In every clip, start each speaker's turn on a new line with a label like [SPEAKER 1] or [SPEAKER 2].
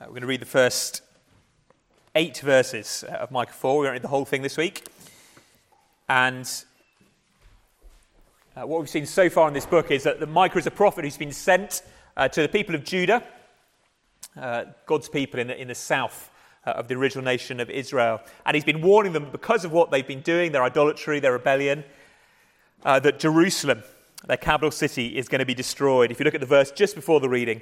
[SPEAKER 1] Uh, we're going to read the first eight verses uh, of Micah 4. We won't read the whole thing this week. And uh, what we've seen so far in this book is that the Micah is a prophet who's been sent uh, to the people of Judah, uh, God's people in the, in the south uh, of the original nation of Israel. And he's been warning them because of what they've been doing, their idolatry, their rebellion, that Jerusalem, their capital city, is going to be destroyed. If you look at the verse just before the reading,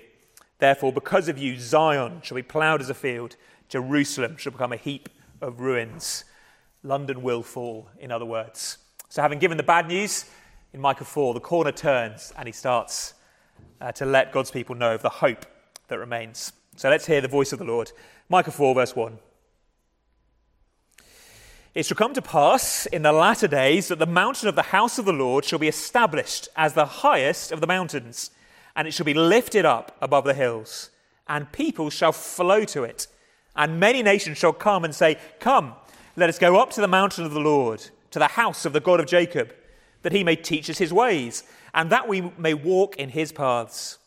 [SPEAKER 1] Therefore, because of you, Zion shall be ploughed as a field, Jerusalem shall become a heap of ruins. London will fall, in other words. So, having given the bad news in Micah 4, the corner turns and he starts uh, to let God's people know of the hope that remains. So, let's hear the voice of the Lord. Micah 4, verse 1. It shall come to pass in the latter days that the mountain of the house of the Lord shall be established as the highest of the mountains and it shall be lifted up above the hills, and people shall flow to it. And many nations shall come and say, Come, let us go up to the mountain of the Lord, to the house of the God of Jacob, that he may teach us his ways, and that we may walk in his paths.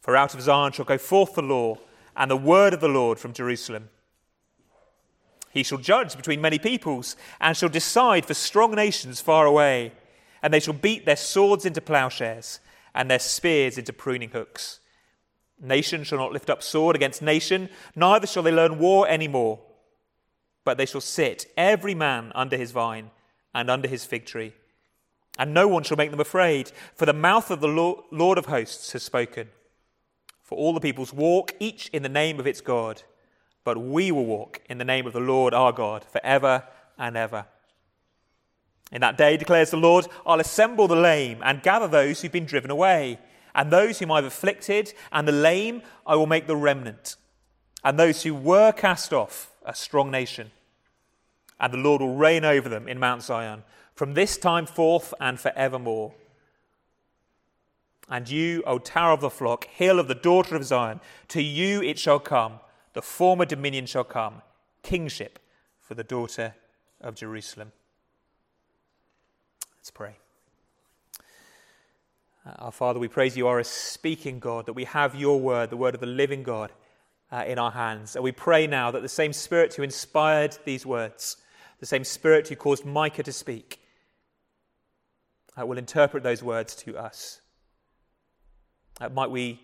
[SPEAKER 1] For out of Zion shall go forth the law, and the word of the Lord from Jerusalem. He shall judge between many peoples, and shall decide for strong nations far away, and they shall beat their swords into plowshares and their spears into pruning hooks. Nation shall not lift up sword against nation, neither shall they learn war any more. But they shall sit, every man under his vine and under his fig tree. And no one shall make them afraid, for the mouth of the Lord of hosts has spoken. For all the peoples walk, each in the name of its God. But we will walk in the name of the Lord our God forever and ever. In that day, declares the Lord, I'll assemble the lame and gather those who've been driven away, and those whom I've afflicted, and the lame I will make the remnant, and those who were cast off a strong nation. And the Lord will reign over them in Mount Zion from this time forth and forevermore. And you, O tower of the flock, hill of the daughter of Zion, to you it shall come, the former dominion shall come, kingship for the daughter of Jerusalem. Pray. Uh, our Father, we praise you are a speaking God, that we have your word, the word of the living God, uh, in our hands. And we pray now that the same Spirit who inspired these words, the same Spirit who caused Micah to speak, uh, will interpret those words to us. Uh, might we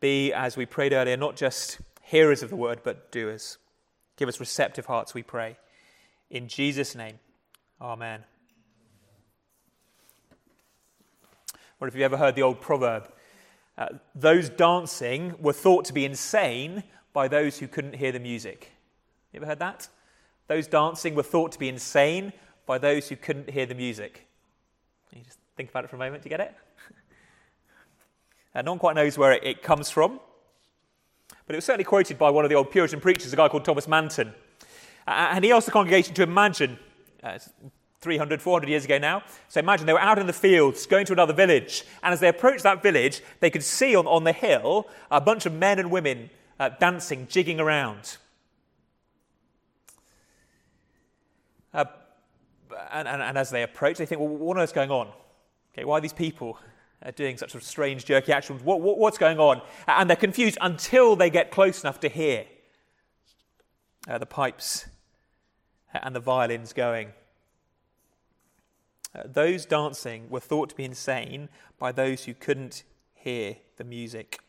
[SPEAKER 1] be, as we prayed earlier, not just hearers of the word, but doers. Give us receptive hearts, we pray. In Jesus' name, amen. Or if you've ever heard the old proverb, uh, those dancing were thought to be insane by those who couldn't hear the music. You ever heard that? Those dancing were thought to be insane by those who couldn't hear the music. You just think about it for a moment. You get it? uh, no one quite knows where it, it, comes from, but it was certainly quoted by one of the old Puritan preachers, a guy called Thomas Manton. Uh, and he asked the congregation to imagine, uh, 300, 400 years ago now. So imagine they were out in the fields going to another village, and as they approached that village, they could see on, on the hill a bunch of men and women uh, dancing, jigging around. Uh, and, and, and, as they approach, they think, well, what on earth's going on? Okay, why are these people uh, doing such sort of strange, jerky actions? What, what, what's going on? And they're confused until they get close enough to hear uh, the pipes and the violins going. Those dancing were thought to be insane by those who couldn't hear the music.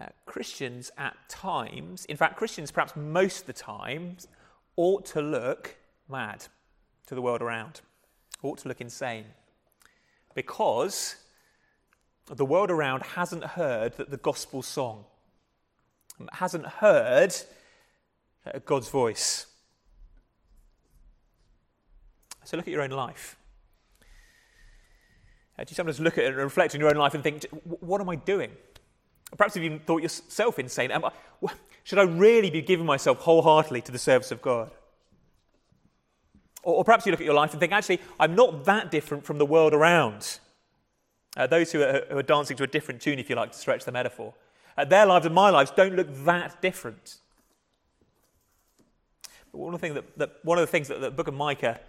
[SPEAKER 1] Uh, Christians at times, in fact, Christians perhaps most of the time, ought to look mad to the world around, ought to look insane. Because the world around hasn't heard that the gospel song, hasn't heard uh, God's voice. So look at your own life. Uh, do you sometimes look at it and reflect on your own life and think, what am I doing? Perhaps you've even thought yourself insane. I, should I really be giving myself wholeheartedly to the service of God? Or, or, perhaps you look at your life and think, actually, I'm not that different from the world around. Uh, those who are, who are, dancing to a different tune, if you like to stretch the metaphor. Uh, their lives and my lives don't look that different. But one of the things that, that, one of the, things that the book of Micah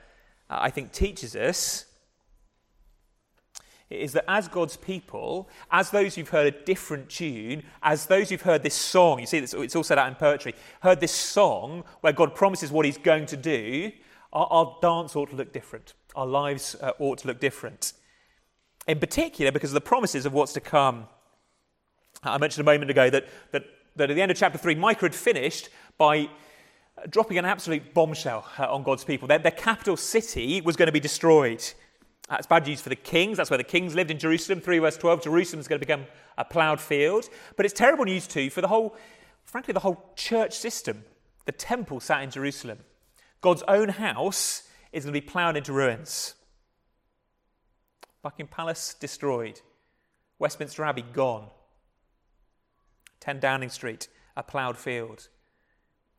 [SPEAKER 1] I think, teaches us is that as God's people, as those who've heard a different tune, as those who've heard this song, you see, it's all set out in poetry, heard this song where God promises what he's going to do, our, our dance ought to look different. Our lives uh, ought to look different. In particular, because of the promises of what's to come. I mentioned a moment ago that, that, that at the end of chapter 3, Micah had finished by dropping an absolute bombshell uh, on God's people. Their, their capital city was going to be destroyed. That's bad news for the kings. That's where the kings lived in Jerusalem. 3 verse 12. Jerusalem is going to become a ploughed field. But it's terrible news too for the whole, frankly, the whole church system. The temple sat in Jerusalem. God's own house is going to be ploughed into ruins. Buckingham Palace destroyed. Westminster Abbey gone. 10 Downing Street, a ploughed field.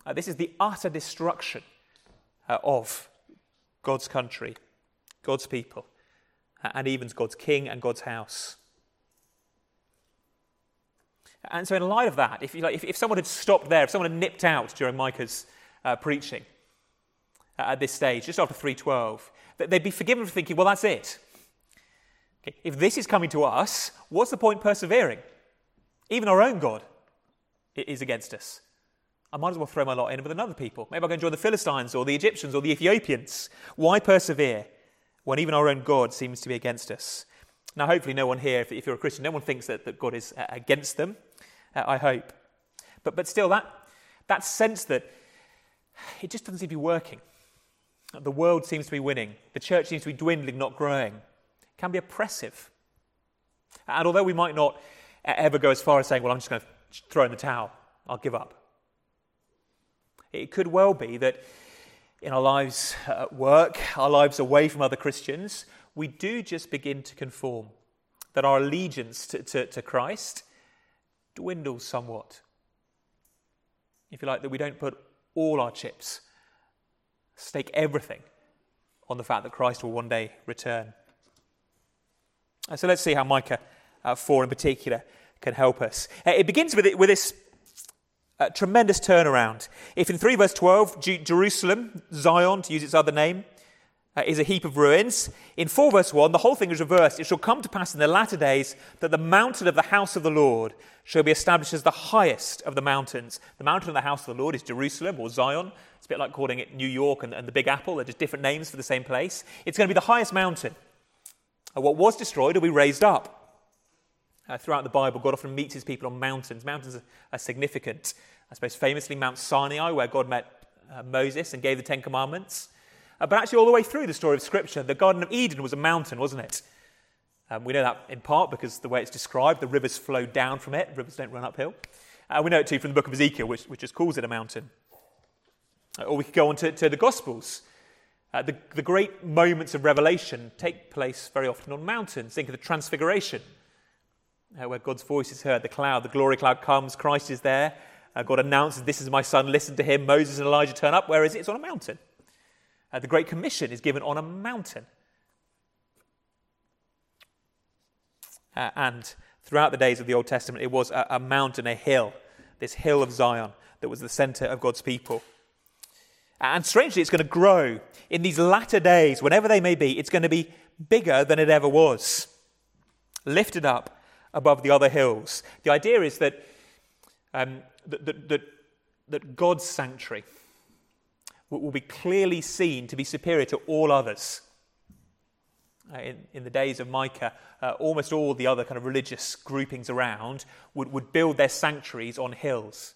[SPEAKER 1] Uh, this is the utter destruction uh, of God's country, God's people, uh, and even God's king and God's house. And so, in light of that, if, like, if, if someone had stopped there, if someone had nipped out during Micah's uh, preaching uh, at this stage, just after 312, they'd be forgiven for thinking, well, that's it. Okay, if this is coming to us, what's the point persevering? Even our own God is against us. I might as well throw my lot in with another people. Maybe I can join the Philistines or the Egyptians or the Ethiopians. Why persevere when even our own God seems to be against us? Now, hopefully, no one here, if, you're a Christian, no one thinks that, that God is uh, against them. Uh, I hope. But, but still, that, that sense that it just doesn't seem to be working. The world seems to be winning. The church seems to be dwindling, not growing. It can be oppressive. And although we might not ever go as far as saying, well, I'm just going to throw in the towel, I'll give up. It could well be that in our lives at work, our lives away from other Christians, we do just begin to conform, that our allegiance to, to, to Christ dwindles somewhat. If you like, that we don't put all our chips, stake everything on the fact that Christ will one day return. So let's see how Micah uh, 4 in particular can help us. Uh, it begins with, it, with this uh, tremendous turnaround. If in 3 verse 12, G- Jerusalem, Zion, to use its other name, uh, is a heap of ruins, in 4 verse 1, the whole thing is reversed. It shall come to pass in the latter days that the mountain of the house of the Lord shall be established as the highest of the mountains. The mountain of the house of the Lord is Jerusalem or Zion. It's a bit like calling it New York and, and the Big Apple. They're just different names for the same place. It's going to be the highest mountain. And what was destroyed will be raised up. Uh, throughout the Bible, God often meets his people on mountains. Mountains are, significant. I suppose famously Mount Sinai, where God met uh, Moses and gave the Ten Commandments. Uh, but actually, all the way through the story of Scripture, the Garden of Eden was a mountain, wasn't it? Um, we know that in part because the way it's described, the rivers flow down from it. Rivers don't run uphill. Uh, we know it too from the book of Ezekiel, which, which just calls it a mountain. Uh, or we could go on to, to the Gospels. Uh, the, the great moments of revelation take place very often on mountains. Think of the Transfiguration uh, where God's voice is heard. The cloud, the glory cloud comes, Christ is there. Uh, God announces, This is my son, listen to him. Moses and Elijah turn up. Where is it? It's on a mountain. Uh, the Great Commission is given on a mountain. Uh, and throughout the days of the Old Testament, it was a, a mountain, a hill, this hill of Zion that was the center of God's people. And strangely, it's going to grow in these latter days, whenever they may be, it's going to be bigger than it ever was. Lifted up above the other hills. The idea is that, um, that, that, that, that God's sanctuary will be clearly seen to be superior to all others. Uh, in, in, the days of Micah, uh, almost all the other kind of religious groupings around would, would build their sanctuaries on hills.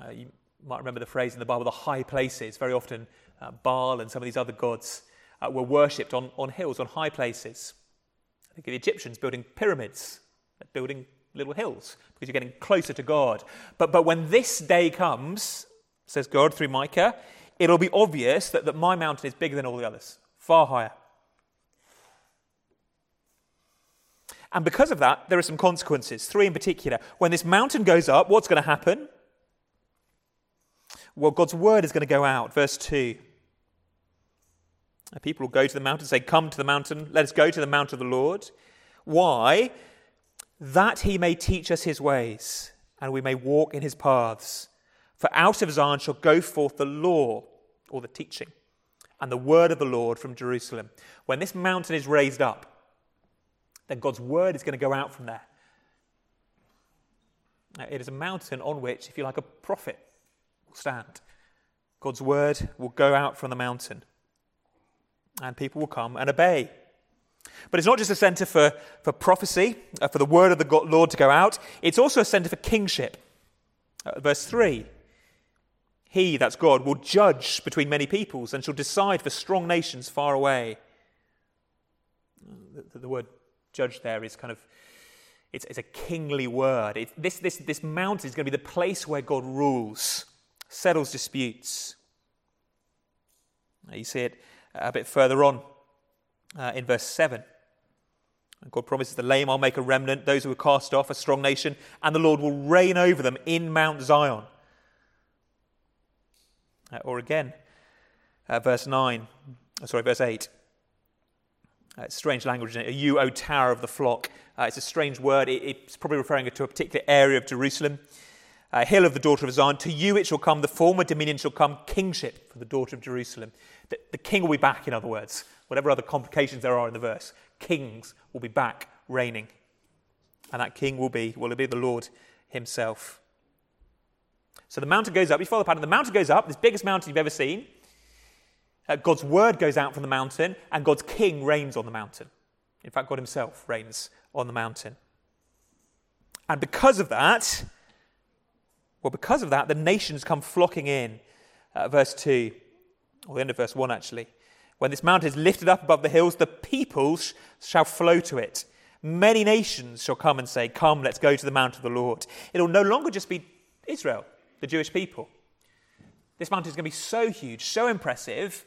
[SPEAKER 1] Uh, you might remember the phrase in the Bible, the high places. Very often, uh, Baal and some of these other gods uh, were worshipped on, on hills, on high places. I think of the Egyptians building pyramids, building little hills, because you're getting closer to God. But, but when this day comes, says God through Micah, it'll be obvious that, that my mountain is bigger than all the others, far higher. And because of that, there are some consequences, three in particular. When this mountain goes up, what's going to happen? Well, God's word is going to go out. Verse 2. People will go to the mountain, and say, Come to the mountain, let us go to the mount of the Lord. Why? That he may teach us his ways, and we may walk in his paths. For out of Zion shall go forth the law, or the teaching, and the word of the Lord from Jerusalem. When this mountain is raised up, then God's word is going to go out from there. It is a mountain on which, if you like, a prophet will stand. God's word will go out from the mountain, and people will come and obey. But it's not just a center for, for prophecy, uh, for the word of the God, Lord to go out, it's also a center for kingship. Uh, verse 3 He, that's God, will judge between many peoples and shall decide for strong nations far away. The, the word judge there is kind of it's, it's a kingly word. It, this, this, this mountain is going to be the place where God rules, settles disputes. You see it a bit further on uh, in verse 7. God promises the lame I'll make a remnant, those who are cast off, a strong nation, and the Lord will reign over them in Mount Zion. Uh, or again, uh, verse 9, oh, sorry, verse 8. Uh, strange language, you, O tower of the flock. Uh, it's a strange word. It, it's probably referring to a particular area of Jerusalem. Uh, hill of the daughter of Zion, to you it shall come, the former dominion shall come, kingship for the daughter of Jerusalem. The, the king will be back, in other words, whatever other complications there are in the verse. Kings will be back reigning. And that king will be, will be the Lord himself. So the mountain goes up. You follow the pattern. The mountain goes up, this biggest mountain you've ever seen. Uh, God's word goes out from the mountain, and God's king reigns on the mountain. In fact, God himself reigns on the mountain. And because of that, well, because of that, the nations come flocking in. Uh, verse 2, or the end of verse 1 actually. When this mountain is lifted up above the hills, the peoples shall flow to it. Many nations shall come and say, Come, let's go to the mount of the Lord. It'll no longer just be Israel, the Jewish people. This mountain is going to be so huge, so impressive,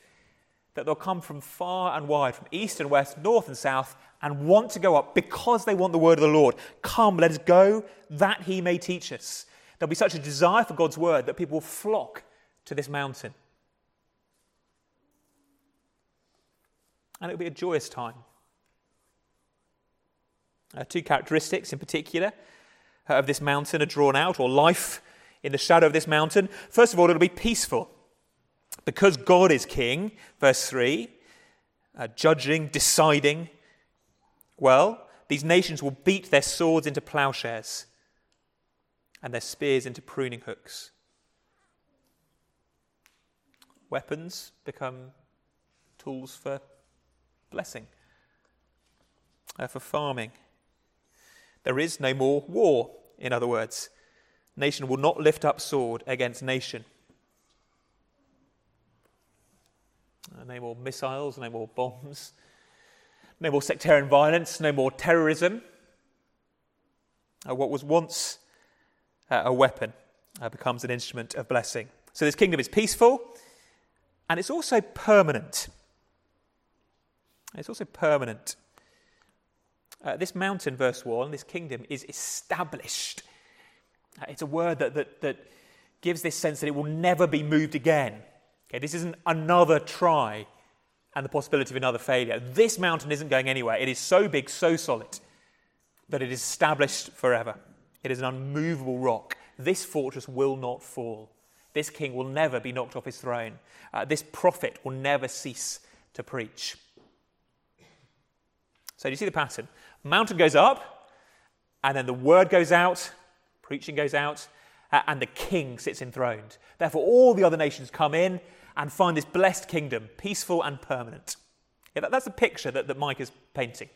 [SPEAKER 1] that they'll come from far and wide, from east and west, north and south, and want to go up because they want the word of the Lord. Come, let us go, that he may teach us. There'll be such a desire for God's word that people will flock to this mountain. And it'll be a joyous time. Uh, two characteristics in particular uh, of this mountain are drawn out, or life in the shadow of this mountain. First of all, it'll be peaceful. Because God is king, verse 3, uh, judging, deciding, well, these nations will beat their swords into plowshares and their spears into pruning hooks. Weapons become tools for blessing, uh, for farming. There is no more war, in other words. Nation will not lift up sword against nation. Uh, no more missiles, no more bombs, no more sectarian violence, no more terrorism. Uh, what was once uh, a weapon uh, becomes an instrument of blessing. So this kingdom is peaceful and it's also permanent. It's also permanent. Uh, this mountain, verse 1, this kingdom is established. Uh, it's a word that, that, that gives this sense that it will never be moved again. Okay, this isn't another try and the possibility of another failure. This mountain isn't going anywhere. It is so big, so solid, that it is established forever. It is an unmovable rock. This fortress will not fall. This king will never be knocked off his throne. Uh, this prophet will never cease to preach. So, do you see the pattern? Mountain goes up, and then the word goes out, preaching goes out, uh, and the king sits enthroned. Therefore, all the other nations come in and find this blessed kingdom, peaceful and permanent. Yeah, that, that's the picture that, that Micah is painting.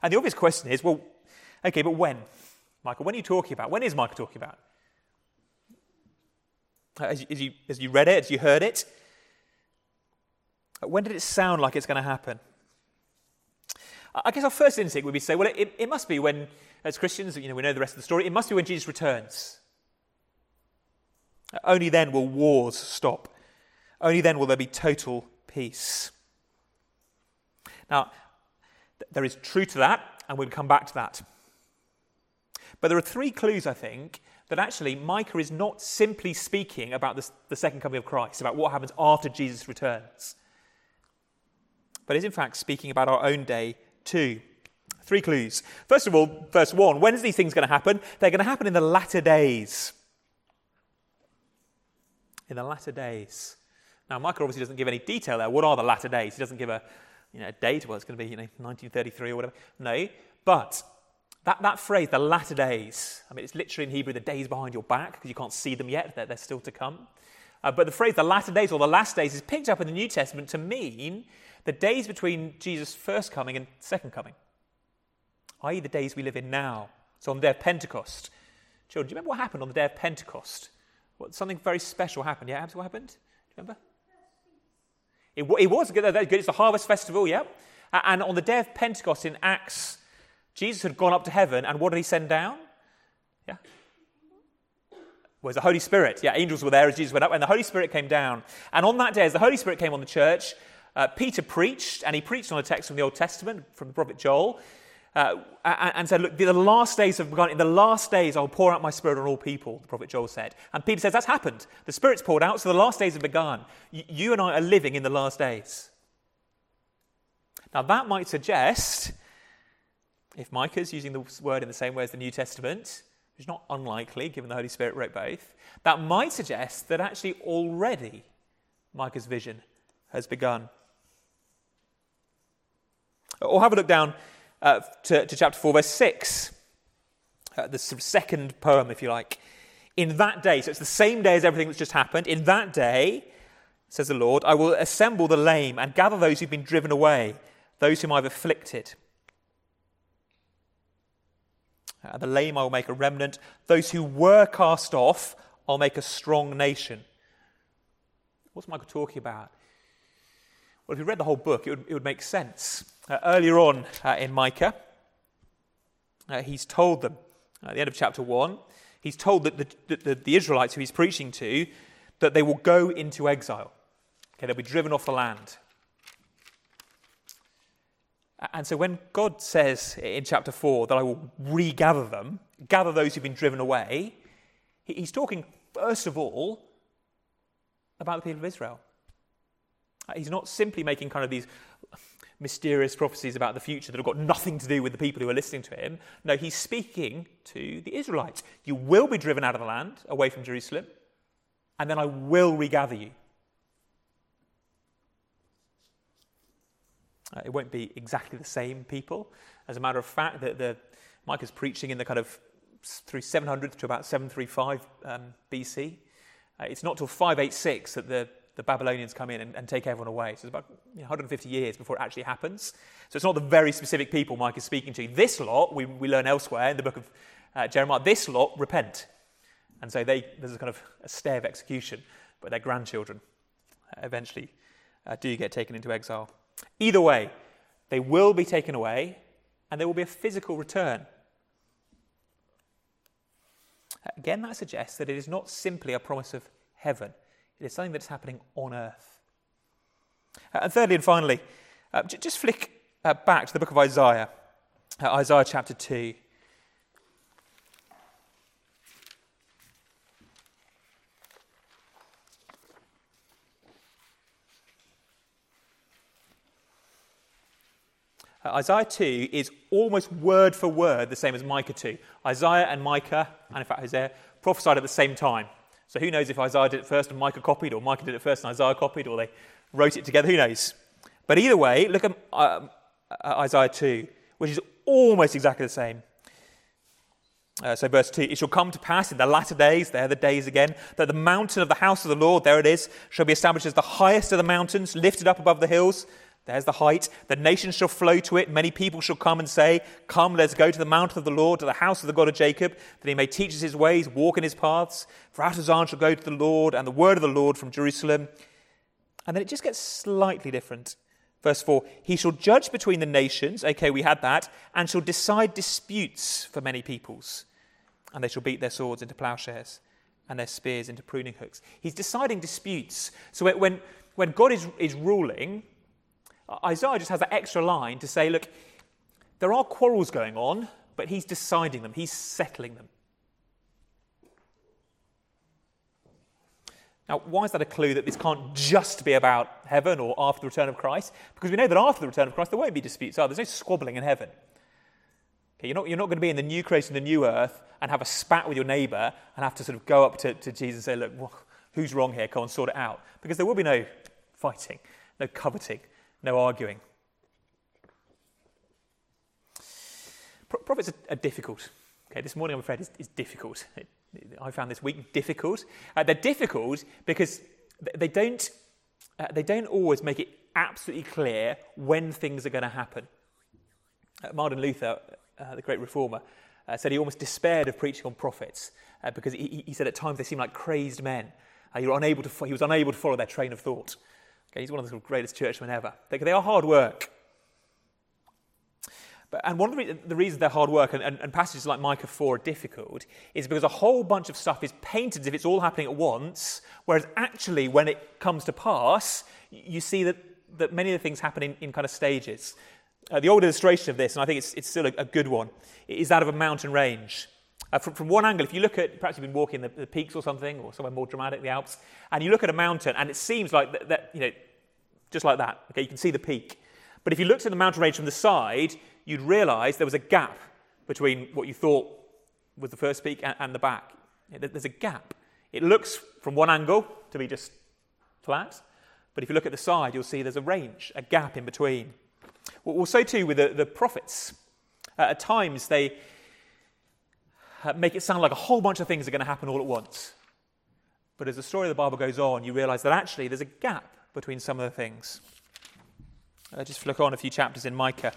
[SPEAKER 1] And the obvious question is well, okay, but when? Micah, when are you talking about? When is Micah talking about? Uh, as, as, you, as you read it, as you heard it, uh, when did it sound like it's going to happen? I guess our first instinct would be to say, well, it, it must be when, as Christians, you know, we know the rest of the story, it must be when Jesus returns. Uh, only then will wars stop. Only then will there be total peace. Now, there is truth to that, and we'll come back to that. But there are three clues, I think, that actually Micah is not simply speaking about this, the second coming of Christ, about what happens after Jesus returns, but is in fact speaking about our own day too. Three clues. First of all, verse 1 when is these things going to happen? They're going to happen in the latter days. In the latter days. Now, Micah obviously doesn't give any detail there. What are the latter days? He doesn't give a you know, date. Well, it's going to be, you know, 1933 or whatever. No. But that, that phrase, the latter days, I mean, it's literally in Hebrew, the days behind your back, because you can't see them yet, they're, they're still to come. Uh, but the phrase, the latter days or the last days, is picked up in the New Testament to mean the days between Jesus' first coming and second coming, i.e., the days we live in now. So on the day of Pentecost. Children, do you remember what happened on the day of Pentecost? What, something very special happened. Yeah, Abs, what happened? Do you remember? It, it was good. It's the harvest festival, yeah. And on the day of Pentecost in Acts, Jesus had gone up to heaven, and what did he send down? Yeah. Was the Holy Spirit. Yeah, angels were there as Jesus went up, and the Holy Spirit came down. And on that day, as the Holy Spirit came on the church, uh, Peter preached, and he preached on a text from the Old Testament, from the prophet Joel, uh, and said, Look, the last days have begun. In the last days, I'll pour out my spirit on all people, the prophet Joel said. And Peter says, That's happened. The spirit's poured out, so the last days have begun. Y- you and I are living in the last days. Now, that might suggest, if Micah's using the word in the same way as the New Testament, which is not unlikely given the Holy Spirit wrote both, that might suggest that actually already Micah's vision has begun. Or have a look down uh, to, to, chapter 4, verse 6, uh, the second poem, if you like. In that day, so it's the same day as everything that's just happened, in that day, says the Lord, I will assemble the lame and gather those who've been driven away, those whom I've afflicted. Uh, the lame I will make a remnant, those who were cast off, I'll make a strong nation. What's Micah talking about? Well, if you read the whole book, it would, it would make sense. Uh, earlier on uh, in Micah, uh, he's told them, at the end of chapter 1, he's told that the, the, the, Israelites who he's preaching to, that they will go into exile. Okay, they'll be driven off the land. And so when God says in chapter 4 that I will regather them, gather those who've been driven away, he's talking, first of all, about the people of Israel. Uh, he's not simply making kind of these mysterious prophecies about the future that have got nothing to do with the people who are listening to him. No, he's speaking to the Israelites. You will be driven out of the land, away from Jerusalem, and then I will regather you. Uh, it won't be exactly the same people. As a matter of fact, the, the, Micah's preaching in the kind of through 700 to about 735 um, BC. Uh, it's not till 586 that the the Babylonians come in and, and take everyone away. So it's about you know, 150 years before it actually happens. So it's not the very specific people Micah is speaking to. This lot, we, we learn elsewhere in the book of uh, Jeremiah, this lot repent. And so they, there's a kind of a stay of execution, but their grandchildren uh, eventually uh, do get taken into exile. Either way, they will be taken away, and there will be a physical return. Again, that suggests that it is not simply a promise of heaven. It is something that's happening on earth. Uh, and thirdly and finally, uh, j- just flick uh, back to the book of Isaiah, uh, Isaiah chapter 2. Isaiah 2 is almost word for word the same as Micah 2. Isaiah and Micah, and in fact Isaiah, prophesied at the same time. So who knows if Isaiah did it first and Micah copied, or Micah did it first and Isaiah copied, or they wrote it together? Who knows? But either way, look at uh, uh Isaiah 2, which is almost exactly the same. Uh, so, verse 2 It shall come to pass in the latter days, there are the days again, that the mountain of the house of the Lord, there it is, shall be established as the highest of the mountains, lifted up above the hills. There's the height. The nations shall flow to it. Many people shall come and say, Come, let's go to the mountain of the Lord, to the house of the God of Jacob, that he may teach us his ways, walk in his paths. For out of Zion shall go to the Lord, and the word of the Lord from Jerusalem. And then it just gets slightly different. Verse 4 He shall judge between the nations. Okay, we had that. And shall decide disputes for many peoples. And they shall beat their swords into plowshares and their spears into pruning hooks. He's deciding disputes. So when, when God is, is ruling, Isaiah just has that extra line to say, look, there are quarrels going on, but he's deciding them, he's settling them. Now, why is that a clue that this can't just be about heaven or after the return of Christ? Because we know that after the return of Christ, there won't be disputes. There's no squabbling in heaven. Okay, you're, not, you're not going to be in the new creation, the new earth, and have a spat with your neighbour and have to sort of go up to, to Jesus and say, look, who's wrong here? Come on, sort it out. Because there will be no fighting, no coveting, no arguing. Prophets are, difficult. Okay, this morning, I'm afraid, is, is difficult. I found this week difficult. Uh, they're difficult because they don't, uh, they don't always make it absolutely clear when things are going to happen. Uh, Martin Luther, uh, the great reformer, uh, said he almost despaired of preaching on prophets uh, because he, he, said at times they seemed like crazed men. unable to, he was unable to follow their train of thought. Okay, he's one of the greatest churchmen ever. They, they are hard work. But, and one of the, the reasons they're hard work and, and, and, passages like Micah 4 are difficult is because a whole bunch of stuff is painted as if it's all happening at once, whereas actually, when it comes to pass, you see that, that many of the things happen in, in kind of stages. Uh, the old illustration of this, and I think it's, it's still a, a good one, is that of a mountain range. Uh, from, from, one angle, if you look at, perhaps you've been walking the, the, peaks or something, or somewhere more dramatic, the Alps, and you look at a mountain, and it seems like that, that, you know, just like that. Okay, you can see the peak. But if you looked at the mountain range from the side, you'd realize there was a gap between what you thought was the first peak and, and the back. There's a gap. It looks from one angle to be just flat, but if you look at the side, you'll see there's a range, a gap in between. Well, so too with the, the prophets. Uh, at times, they uh, make it sound like a whole bunch of things are going to happen all at once. But as the story of the Bible goes on, you realize that actually there's a gap between some of the things. Uh, just flick on a few chapters in Micah,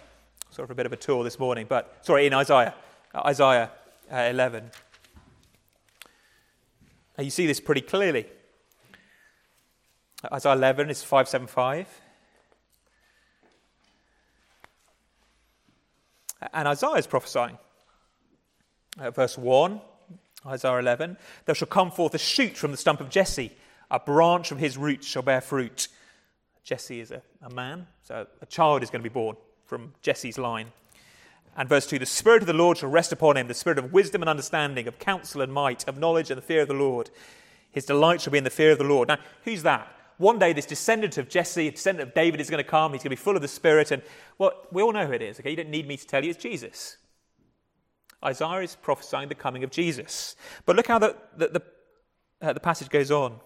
[SPEAKER 1] sort of a bit of a tour this morning, but sorry, in Isaiah, uh, Isaiah uh, 11. you see this pretty clearly. Isaiah 11 is 575. And Isaiah is prophesying. Uh, verse 1, Isaiah 11 There shall come forth a shoot from the stump of Jesse, a branch from his roots shall bear fruit. Jesse is a, a man, so a child is going to be born from Jesse's line. And verse 2 The Spirit of the Lord shall rest upon him, the Spirit of wisdom and understanding, of counsel and might, of knowledge and the fear of the Lord. His delight shall be in the fear of the Lord. Now, who's that? One day, this descendant of Jesse, descendant of David, is going to come. He's going to be full of the Spirit. And, well, we all know who it is, okay? You don't need me to tell you it's Jesus. Isaiah is prophesying the coming of Jesus. But look how the, the, the, uh, the passage goes on.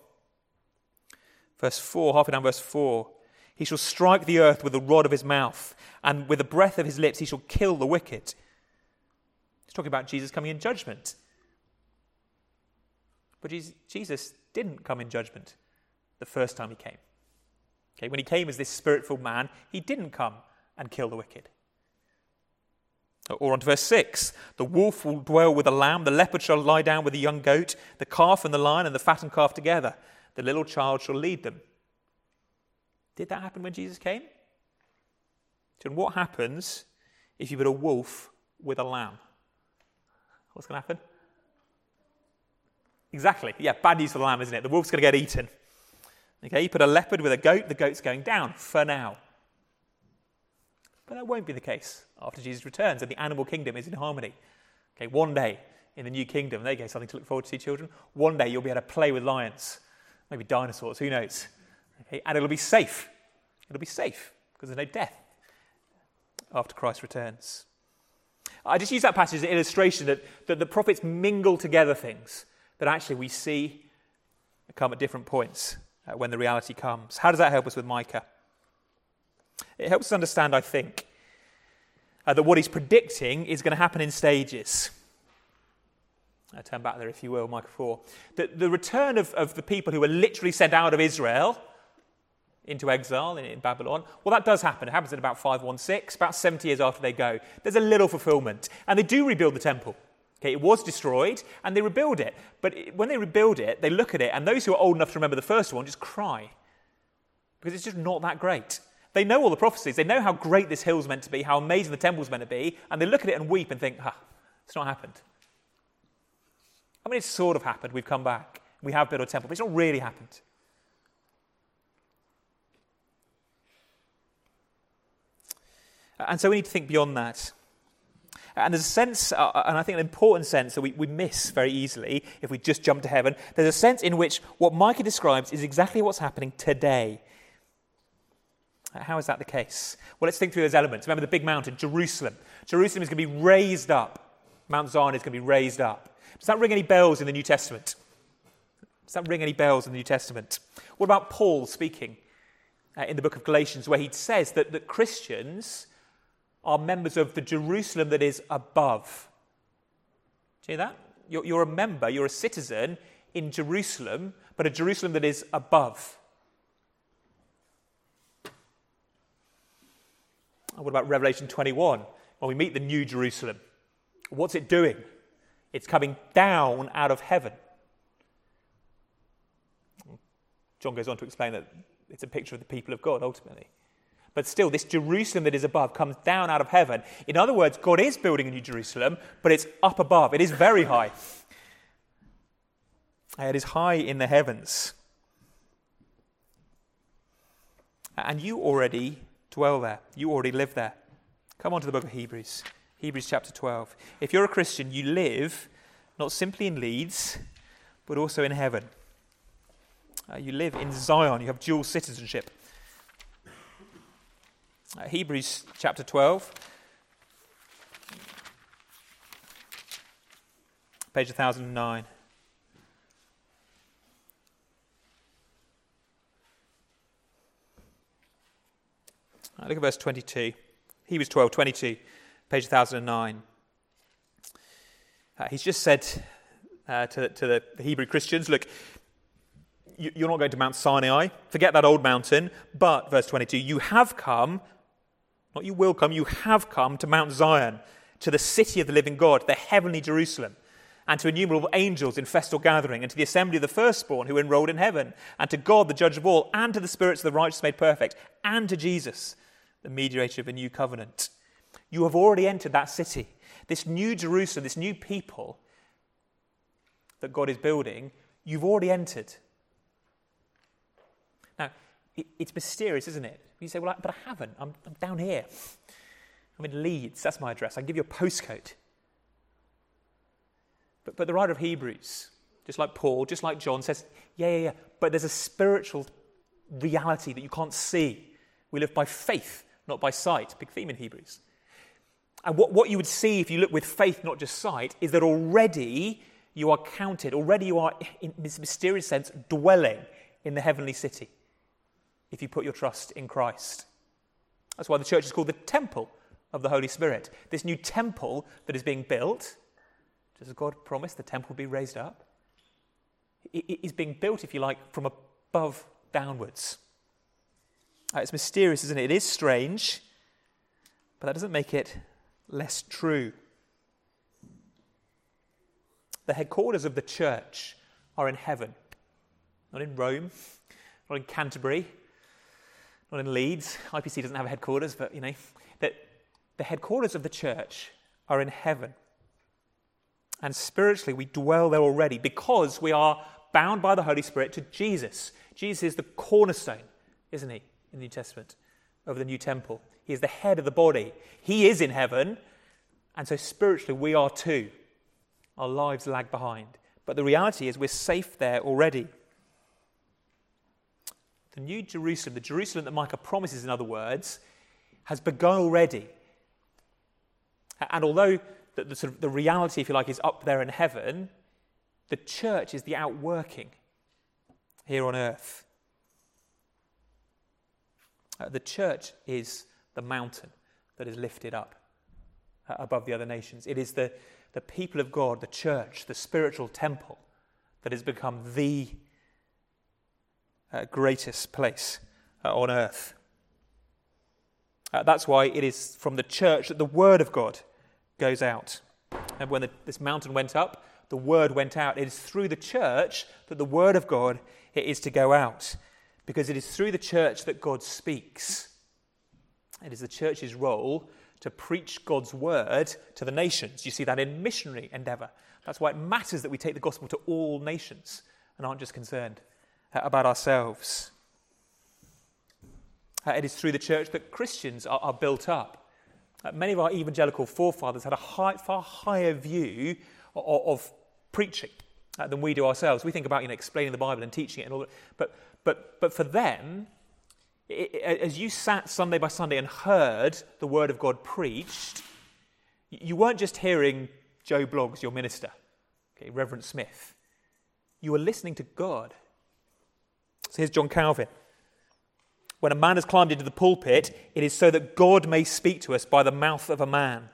[SPEAKER 1] Verse 4, halfway down verse 4. He shall strike the earth with the rod of his mouth, and with the breath of his lips he shall kill the wicked. He's talking about Jesus coming in judgment. But Jesus didn't come in judgment the first time he came. Okay, when he came as this spirit filled man, he didn't come and kill the wicked. Or on to verse 6 The wolf will dwell with the lamb, the leopard shall lie down with the young goat, the calf and the lion and the fattened calf together. The little child shall lead them. Did that happen when Jesus came? And what happens if you put a wolf with a lamb? What's going to happen? Exactly. Yeah, bad news for the lamb, isn't it? The wolf's going to get eaten. Okay, you put a leopard with a goat, the goat's going down for now. But that won't be the case after Jesus returns and the animal kingdom is in harmony. Okay, one day in the new kingdom, there you go, something to look forward to, children. One day you'll be able to play with lions, maybe dinosaurs, who knows? Okay, and it'll be safe. It'll be safe because there's no death after Christ returns. I just use that passage as an illustration that, that the prophets mingle together things that actually we see come at different points uh, when the reality comes. How does that help us with Micah? It helps us understand, I think, uh, that what he's predicting is going to happen in stages. I turn back there, if you will, Micah 4. That the return of, of the people who were literally sent out of Israel into exile in, in, Babylon, well, that does happen. It happens in about 516, about 70 years after they go. There's a little fulfillment. And they do rebuild the temple. Okay, it was destroyed, and they rebuild it. But when they rebuild it, they look at it, and those who are old enough to remember the first one just cry. Because it's just not that great. They know all the prophecies. They know how great this hill's meant to be, how amazing the temple's meant to be, and they look at it and weep and think, ah, it's not happened. I mean, it's sort of happened. We've come back. We have built a temple, but it's not really happened. And so we need to think beyond that. And there's a sense, uh, and I think an important sense that we, we miss very easily if we just jump to heaven. There's a sense in which what Micah describes is exactly what's happening today. How is that the case? Well, let's think through those elements. Remember the big mountain, Jerusalem. Jerusalem is going to be raised up. Mount Zion is going to be raised up. Does that ring any bells in the New Testament? Does that ring any bells in the New Testament? What about Paul speaking uh, in the book of Galatians, where he says that, that Christians are members of the Jerusalem that is above. Do you hear that? You're, you're a member, you're a citizen in Jerusalem, but a Jerusalem that is above. What about Revelation 21? When we meet the new Jerusalem, what's it doing? It's coming down out of heaven. John goes on to explain that it's a picture of the people of God ultimately. But still, this Jerusalem that is above comes down out of heaven. In other words, God is building a new Jerusalem, but it's up above. It is very high. It is high in the heavens. And you already dwell there, you already live there. Come on to the book of Hebrews, Hebrews chapter 12. If you're a Christian, you live not simply in Leeds, but also in heaven. Uh, you live in Zion, you have dual citizenship. Uh, Hebrews chapter 12, page 1009. Look at verse 22. Hebrews 12, 22, page 1009. Uh, he's just said uh, to, to the, Hebrew Christians, look, you're not going to Mount Sinai. Forget that old mountain. But, verse 22, you have come, not you will come, you have come to Mount Zion, to the city of the living God, the heavenly Jerusalem, and to innumerable angels in festal gathering, and to the assembly of the firstborn who enrolled in heaven, and to God, the judge of all, and to the spirits of the righteous made perfect, and to Jesus, the mediator of a new covenant. You have already entered that city. This new Jerusalem, this new people that God is building, you've already entered. It, it's mysterious, isn't it? You say, well, I, but I haven't. I'm, I'm down here. I'm in Leeds. That's my address. I can give you a postcode. But, but the writer of Hebrews, just like Paul, just like John, says, yeah, yeah, yeah, but there's a spiritual reality that you can't see. We live by faith, not by sight. Big theme in Hebrews. And what, what you would see if you look with faith, not just sight, is that already you are counted, already you are, in this mysterious sense, dwelling in the heavenly city if you put your trust in Christ. That's why the church is called the temple of the Holy Spirit. This new temple that is being built, just as God promised, the temple will be raised up, it is being built, if you like, from above downwards. Uh, it's mysterious, isn't it? It is strange, but that doesn't make it less true. The headquarters of the church are in heaven, not in Rome, not in Canterbury, not in Leeds. IPC doesn't have a headquarters, but you know, that the headquarters of the church are in heaven. And spiritually, we dwell there already because we are bound by the Holy Spirit to Jesus. Jesus is the cornerstone, isn't he, in the New Testament, over the new temple. He is the head of the body. He is in heaven, and so spiritually, we are too. Our lives lag behind. But the reality is, we're safe there already. The new Jerusalem, the Jerusalem that Micah promises, in other words, has begun already. And although the, the, sort of the reality, if you like, is up there in heaven, the church is the outworking here on earth. Uh, the church is the mountain that is lifted up uh, above the other nations. It is the, the people of God, the church, the spiritual temple that has become the uh, greatest place uh, on earth. Uh, that's why it is from the church that the word of God goes out. And when the, this mountain went up, the word went out. It is through the church that the word of God is to go out, because it is through the church that God speaks. It is the church's role to preach God's word to the nations. You see that in missionary endeavor. That's why it matters that we take the gospel to all nations and aren't just concerned about ourselves. Uh, it is through the church that Christians are, are built up. Uh, many of our evangelical forefathers had a high, far higher view of, of preaching uh, than we do ourselves. We think about you know, explaining the Bible and teaching it and all that. But, but, but for them, it, as you sat Sunday by Sunday and heard the Word of God preached, you weren't just hearing Joe Bloggs, your minister, okay, Reverend Smith. You were listening to God. So here's John Calvin. When a man has climbed into the pulpit, it is so that God may speak to us by the mouth of a man.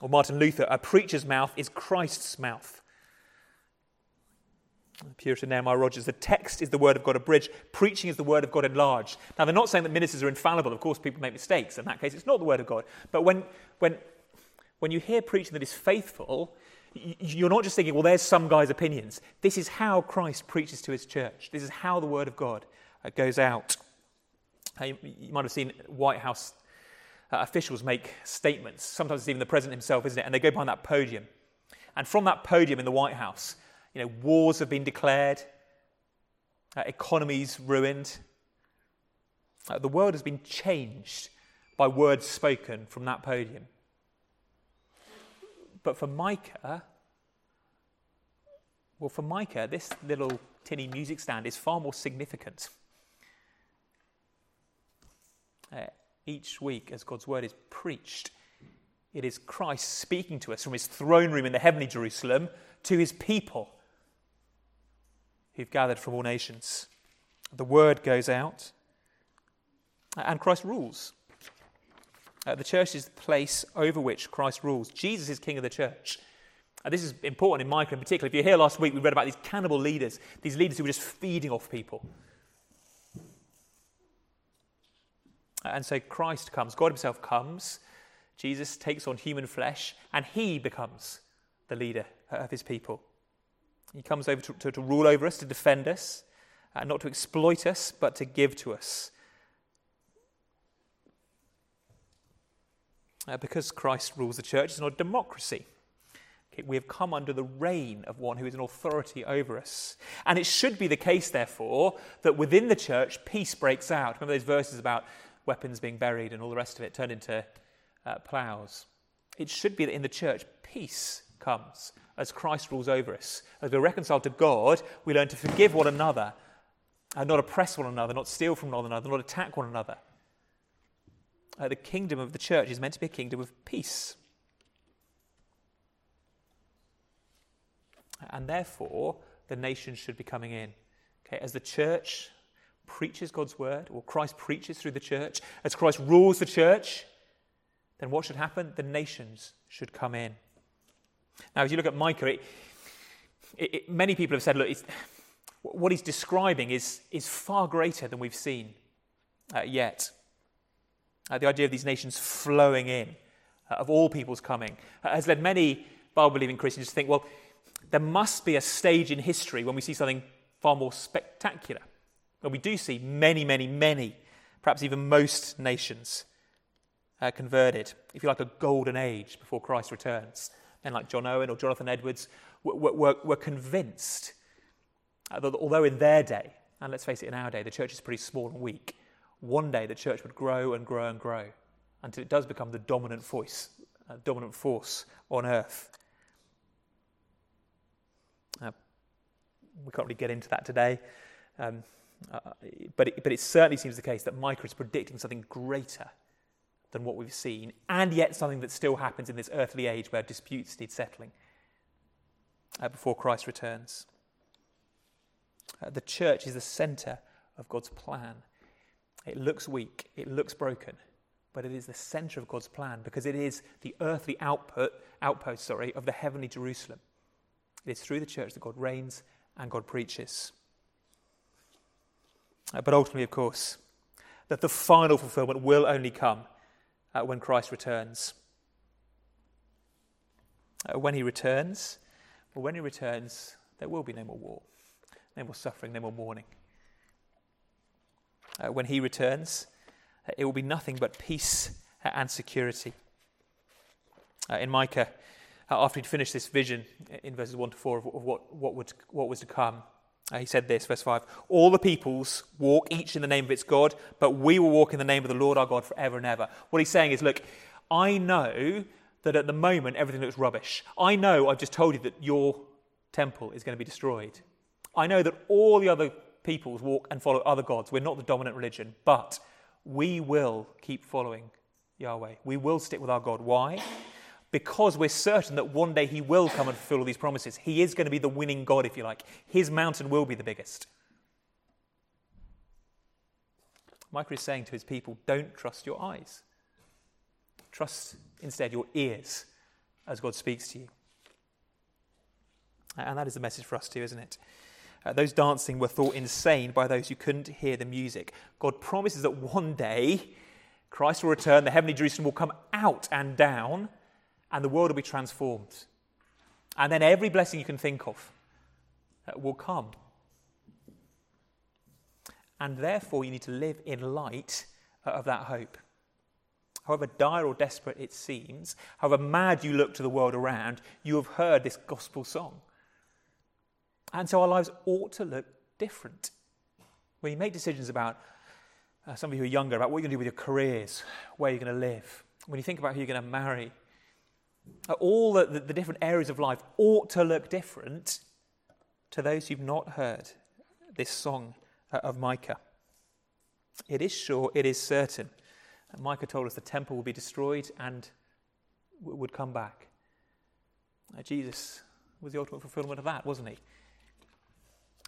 [SPEAKER 1] Or Martin Luther, a preacher's mouth is Christ's mouth. Puritan Nehemiah Rogers, the text is the word of God abridged, preaching is the word of God enlarged. Now, they're not saying that ministers are infallible. Of course, people make mistakes. In that case, it's not the word of God. But when, when, when you hear preaching that is faithful, you're not just thinking, well, there's some guy's opinions. This is how Christ preaches to his church. This is how the word of God uh, goes out. You, you might have seen White House uh, officials make statements. Sometimes it's even the president himself, isn't it? And they go behind that podium. And from that podium in the White House, you know, wars have been declared, uh, economies ruined. Uh, the world has been changed by words spoken from that podium. But for Micah, well, for Micah, this little tinny music stand is far more significant. Uh, each week, as God's word is preached, it is Christ speaking to us from his throne room in the heavenly Jerusalem to his people who've gathered from all nations. The word goes out, and Christ rules. Uh, the church is the place over which Christ rules. Jesus is king of the church. And this is important in Micah in particular. If you're here last week, we read about these cannibal leaders, these leaders who were just feeding off people. And so Christ comes, God Himself comes, Jesus takes on human flesh, and He becomes the leader of His people. He comes over to, to, to rule over us, to defend us, uh, not to exploit us, but to give to us. Uh, because Christ rules the church, it's not a democracy. Okay, we have come under the reign of one who is an authority over us. And it should be the case, therefore, that within the church, peace breaks out. Remember those verses about weapons being buried and all the rest of it turned into uh, ploughs. It should be that in the church, peace comes as Christ rules over us. As we're reconciled to God, we learn to forgive one another and not oppress one another, not steal from one another, not attack one another. Uh, the kingdom of the church is meant to be a kingdom of peace. And therefore, the nations should be coming in. Okay, as the church preaches God's word, or Christ preaches through the church, as Christ rules the church, then what should happen? The nations should come in. Now, as you look at Micah, it, it, it, many people have said, look, what he's describing is, is far greater than we've seen uh, yet. Uh, the idea of these nations flowing in, uh, of all peoples coming, uh, has led many Bible believing Christians to think, well, there must be a stage in history when we see something far more spectacular. When we do see many, many, many, perhaps even most nations uh, converted, if you like, a golden age before Christ returns men like John Owen or Jonathan Edwards were, were, were convinced that although in their day, and let's face it, in our day, the church is pretty small and weak, one day the church would grow and grow and grow until it does become the dominant voice, uh, dominant force on earth. Uh, we can't really get into that today, um, uh, but, it, but it certainly seems the case that Micah is predicting something greater than what we've seen, and yet something that still happens in this earthly age where disputes need settling uh, before Christ returns. Uh, the church is the center of God's plan. It looks weak, it looks broken, but it is the center of God's plan because it is the earthly output, outpost sorry, of the heavenly Jerusalem. It is through the church that God reigns and God preaches. Uh, but ultimately, of course, that the final fulfillment will only come uh, when Christ returns. Uh, when he returns, well, when he returns, there will be no more war, no more suffering, no more mourning. Uh, when he returns, uh, it will be nothing but peace and security. Uh, in Micah, uh, after he'd finished this vision in verses 1 to 4 of, of what, what, would, what was to come, uh, Uh, he said this, verse 5 All the peoples walk each in the name of its God, but we will walk in the name of the Lord our God forever and ever. What he's saying is, look, I know that at the moment everything looks rubbish. I know I've just told you that your temple is going to be destroyed. I know that all the other peoples walk and follow other gods. We're not the dominant religion, but we will keep following Yahweh. We will stick with our God. Why? Because we're certain that one day he will come and fulfill all these promises. He is going to be the winning God, if you like. His mountain will be the biggest. Micah is saying to his people, don't trust your eyes. Trust instead your ears as God speaks to you. And that is the message for us too, isn't it? Uh, those dancing were thought insane by those who couldn't hear the music. God promises that one day Christ will return, the heavenly Jerusalem will come out and down, and the world will be transformed. And then every blessing you can think of uh, will come. And therefore, you need to live in light uh, of that hope. However dire or desperate it seems, however mad you look to the world around, you have heard this gospel song. And so our lives ought to look different. When you make decisions about, uh, some of you who are younger, about what you're going to do with your careers, where you're going to live, when you think about who you're going to marry, all the, the, the different areas of life ought to look different to those who've not heard this song uh, of Micah. It is sure, it is certain. Micah told us the temple will be destroyed and would come back. Uh, Jesus was the ultimate fulfillment of that, wasn't he?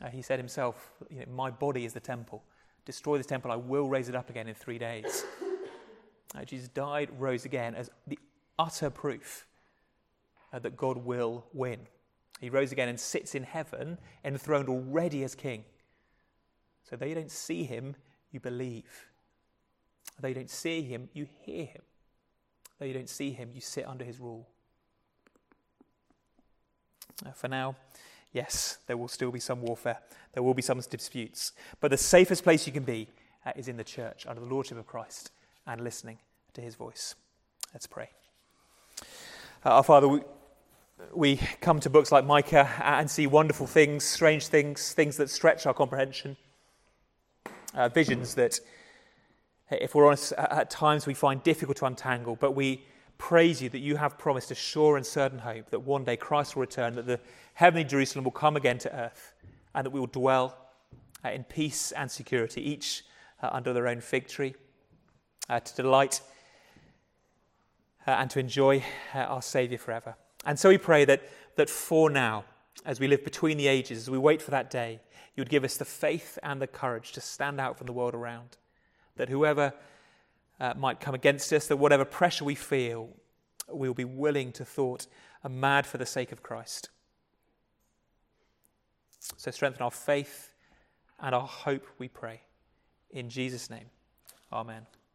[SPEAKER 1] Uh, he said himself, you know, My body is the temple. Destroy this temple, I will raise it up again in three days. Uh, Jesus died, rose again as the utter proof uh, that God will win. He rose again and sits in heaven, enthroned already as king. So though you don't see him, you believe. Though you don't see him, you hear him. Though you don't see him, you sit under his rule. Uh, for now, yes, there will still be some warfare, there will be some disputes, but the safest place you can be uh, is in the church under the lordship of Christ and listening to his voice. Let's pray. Uh, our Father, we, we come to books like Micah and see wonderful things, strange things, things that stretch our comprehension, uh, visions that, if we're honest, at times we find difficult to untangle, but we praise you that you have promised a sure and certain hope that one day Christ will return, that the heavenly Jerusalem will come again to earth, and that we will dwell uh, in peace and security, each uh, under their own fig tree, uh, to delight uh, and to enjoy uh, our Saviour forever. And so we pray that, that for now, as we live between the ages, as we wait for that day, you would give us the faith and the courage to stand out from the world around. That whoever uh, might come against us, that whatever pressure we feel, we will be willing to thought and mad for the sake of Christ. So strengthen our faith and our hope, we pray. In Jesus' name, amen.